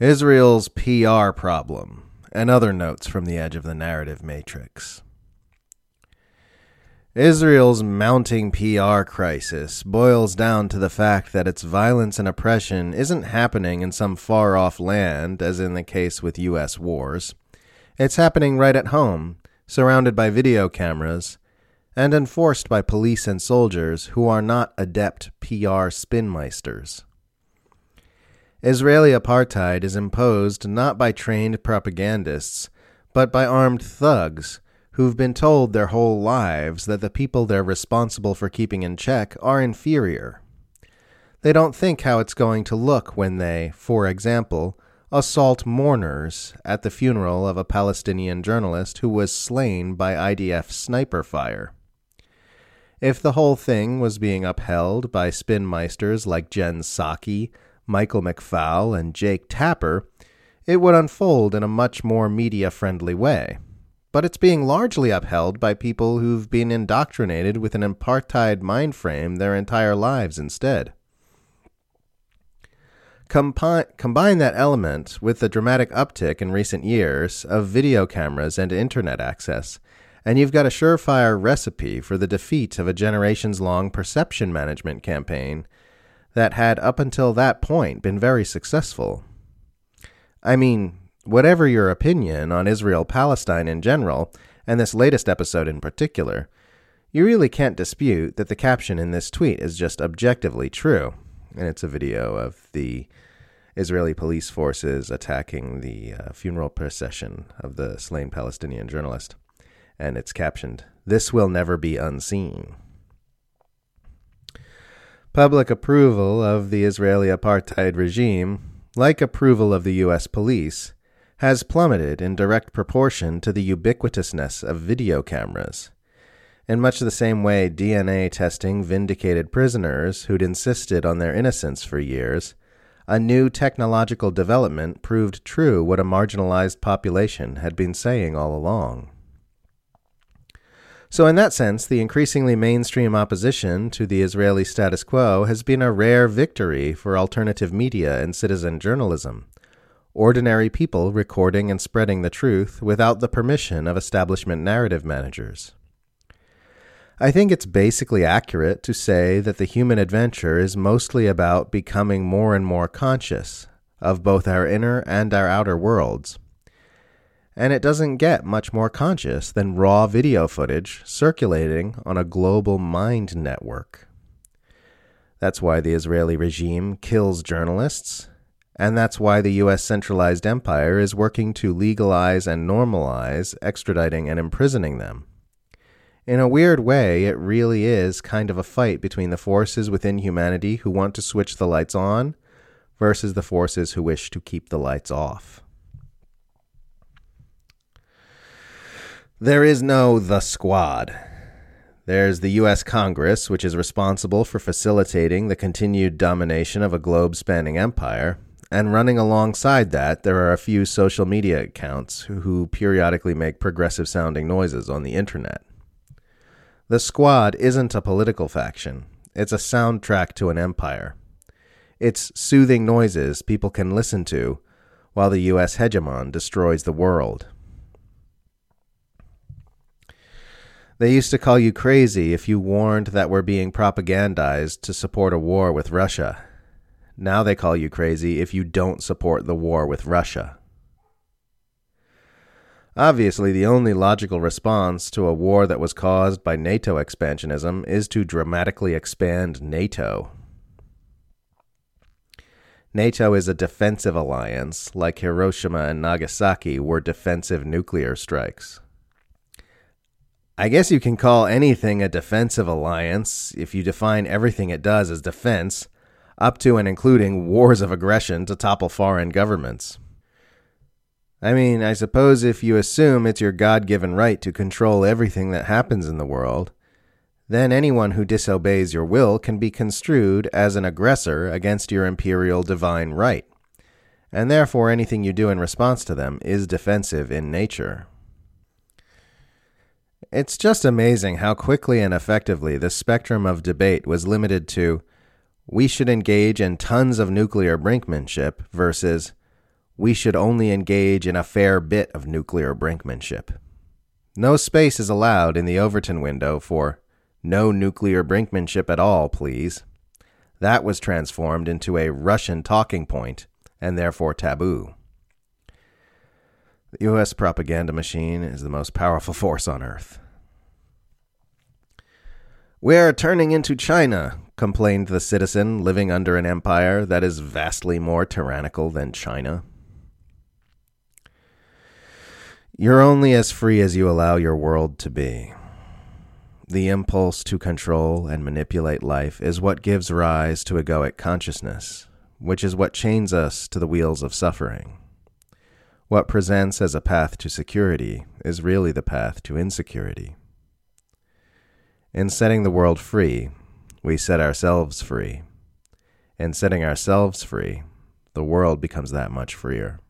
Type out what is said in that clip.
Israel's PR problem, and other notes from the edge of the narrative matrix. Israel's mounting PR crisis boils down to the fact that its violence and oppression isn't happening in some far off land, as in the case with U.S. wars. It's happening right at home, surrounded by video cameras, and enforced by police and soldiers who are not adept PR spinmeisters. Israeli apartheid is imposed not by trained propagandists, but by armed thugs who've been told their whole lives that the people they're responsible for keeping in check are inferior. They don't think how it's going to look when they, for example, assault mourners at the funeral of a Palestinian journalist who was slain by IDF sniper fire. If the whole thing was being upheld by spinmeisters like Jen Psaki, Michael McFaul, and Jake Tapper, it would unfold in a much more media friendly way but it's being largely upheld by people who've been indoctrinated with an apartheid mind frame their entire lives instead. Compi- combine that element with the dramatic uptick in recent years of video cameras and internet access, and you've got a surefire recipe for the defeat of a generations long perception management campaign that had up until that point been very successful. I mean, Whatever your opinion on Israel Palestine in general, and this latest episode in particular, you really can't dispute that the caption in this tweet is just objectively true. And it's a video of the Israeli police forces attacking the uh, funeral procession of the slain Palestinian journalist. And it's captioned, This will never be unseen. Public approval of the Israeli apartheid regime, like approval of the U.S. police, has plummeted in direct proportion to the ubiquitousness of video cameras. In much the same way DNA testing vindicated prisoners who'd insisted on their innocence for years, a new technological development proved true what a marginalized population had been saying all along. So, in that sense, the increasingly mainstream opposition to the Israeli status quo has been a rare victory for alternative media and citizen journalism ordinary people recording and spreading the truth without the permission of establishment narrative managers. I think it's basically accurate to say that the human adventure is mostly about becoming more and more conscious of both our inner and our outer worlds. And it doesn't get much more conscious than raw video footage circulating on a global mind network. That's why the Israeli regime kills journalists and that's why the U.S. centralized empire is working to legalize and normalize extraditing and imprisoning them. In a weird way, it really is kind of a fight between the forces within humanity who want to switch the lights on versus the forces who wish to keep the lights off. There is no the squad. There's the U.S. Congress, which is responsible for facilitating the continued domination of a globe spanning empire, and running alongside that, there are a few social media accounts who periodically make progressive sounding noises on the internet. The Squad isn't a political faction, it's a soundtrack to an empire. It's soothing noises people can listen to while the U.S. hegemon destroys the world. They used to call you crazy if you warned that we're being propagandized to support a war with Russia. Now they call you crazy if you don't support the war with Russia. Obviously, the only logical response to a war that was caused by NATO expansionism is to dramatically expand NATO. NATO is a defensive alliance, like Hiroshima and Nagasaki were defensive nuclear strikes. I guess you can call anything a defensive alliance if you define everything it does as defense up to and including wars of aggression to topple foreign governments. I mean, I suppose if you assume it's your God given right to control everything that happens in the world, then anyone who disobeys your will can be construed as an aggressor against your imperial divine right, and therefore anything you do in response to them is defensive in nature. It's just amazing how quickly and effectively the spectrum of debate was limited to we should engage in tons of nuclear brinkmanship versus we should only engage in a fair bit of nuclear brinkmanship. No space is allowed in the Overton window for no nuclear brinkmanship at all, please. That was transformed into a Russian talking point and therefore taboo. The U.S. propaganda machine is the most powerful force on earth. We are turning into China, complained the citizen living under an empire that is vastly more tyrannical than China. You're only as free as you allow your world to be. The impulse to control and manipulate life is what gives rise to egoic consciousness, which is what chains us to the wheels of suffering. What presents as a path to security is really the path to insecurity. In setting the world free, we set ourselves free. In setting ourselves free, the world becomes that much freer.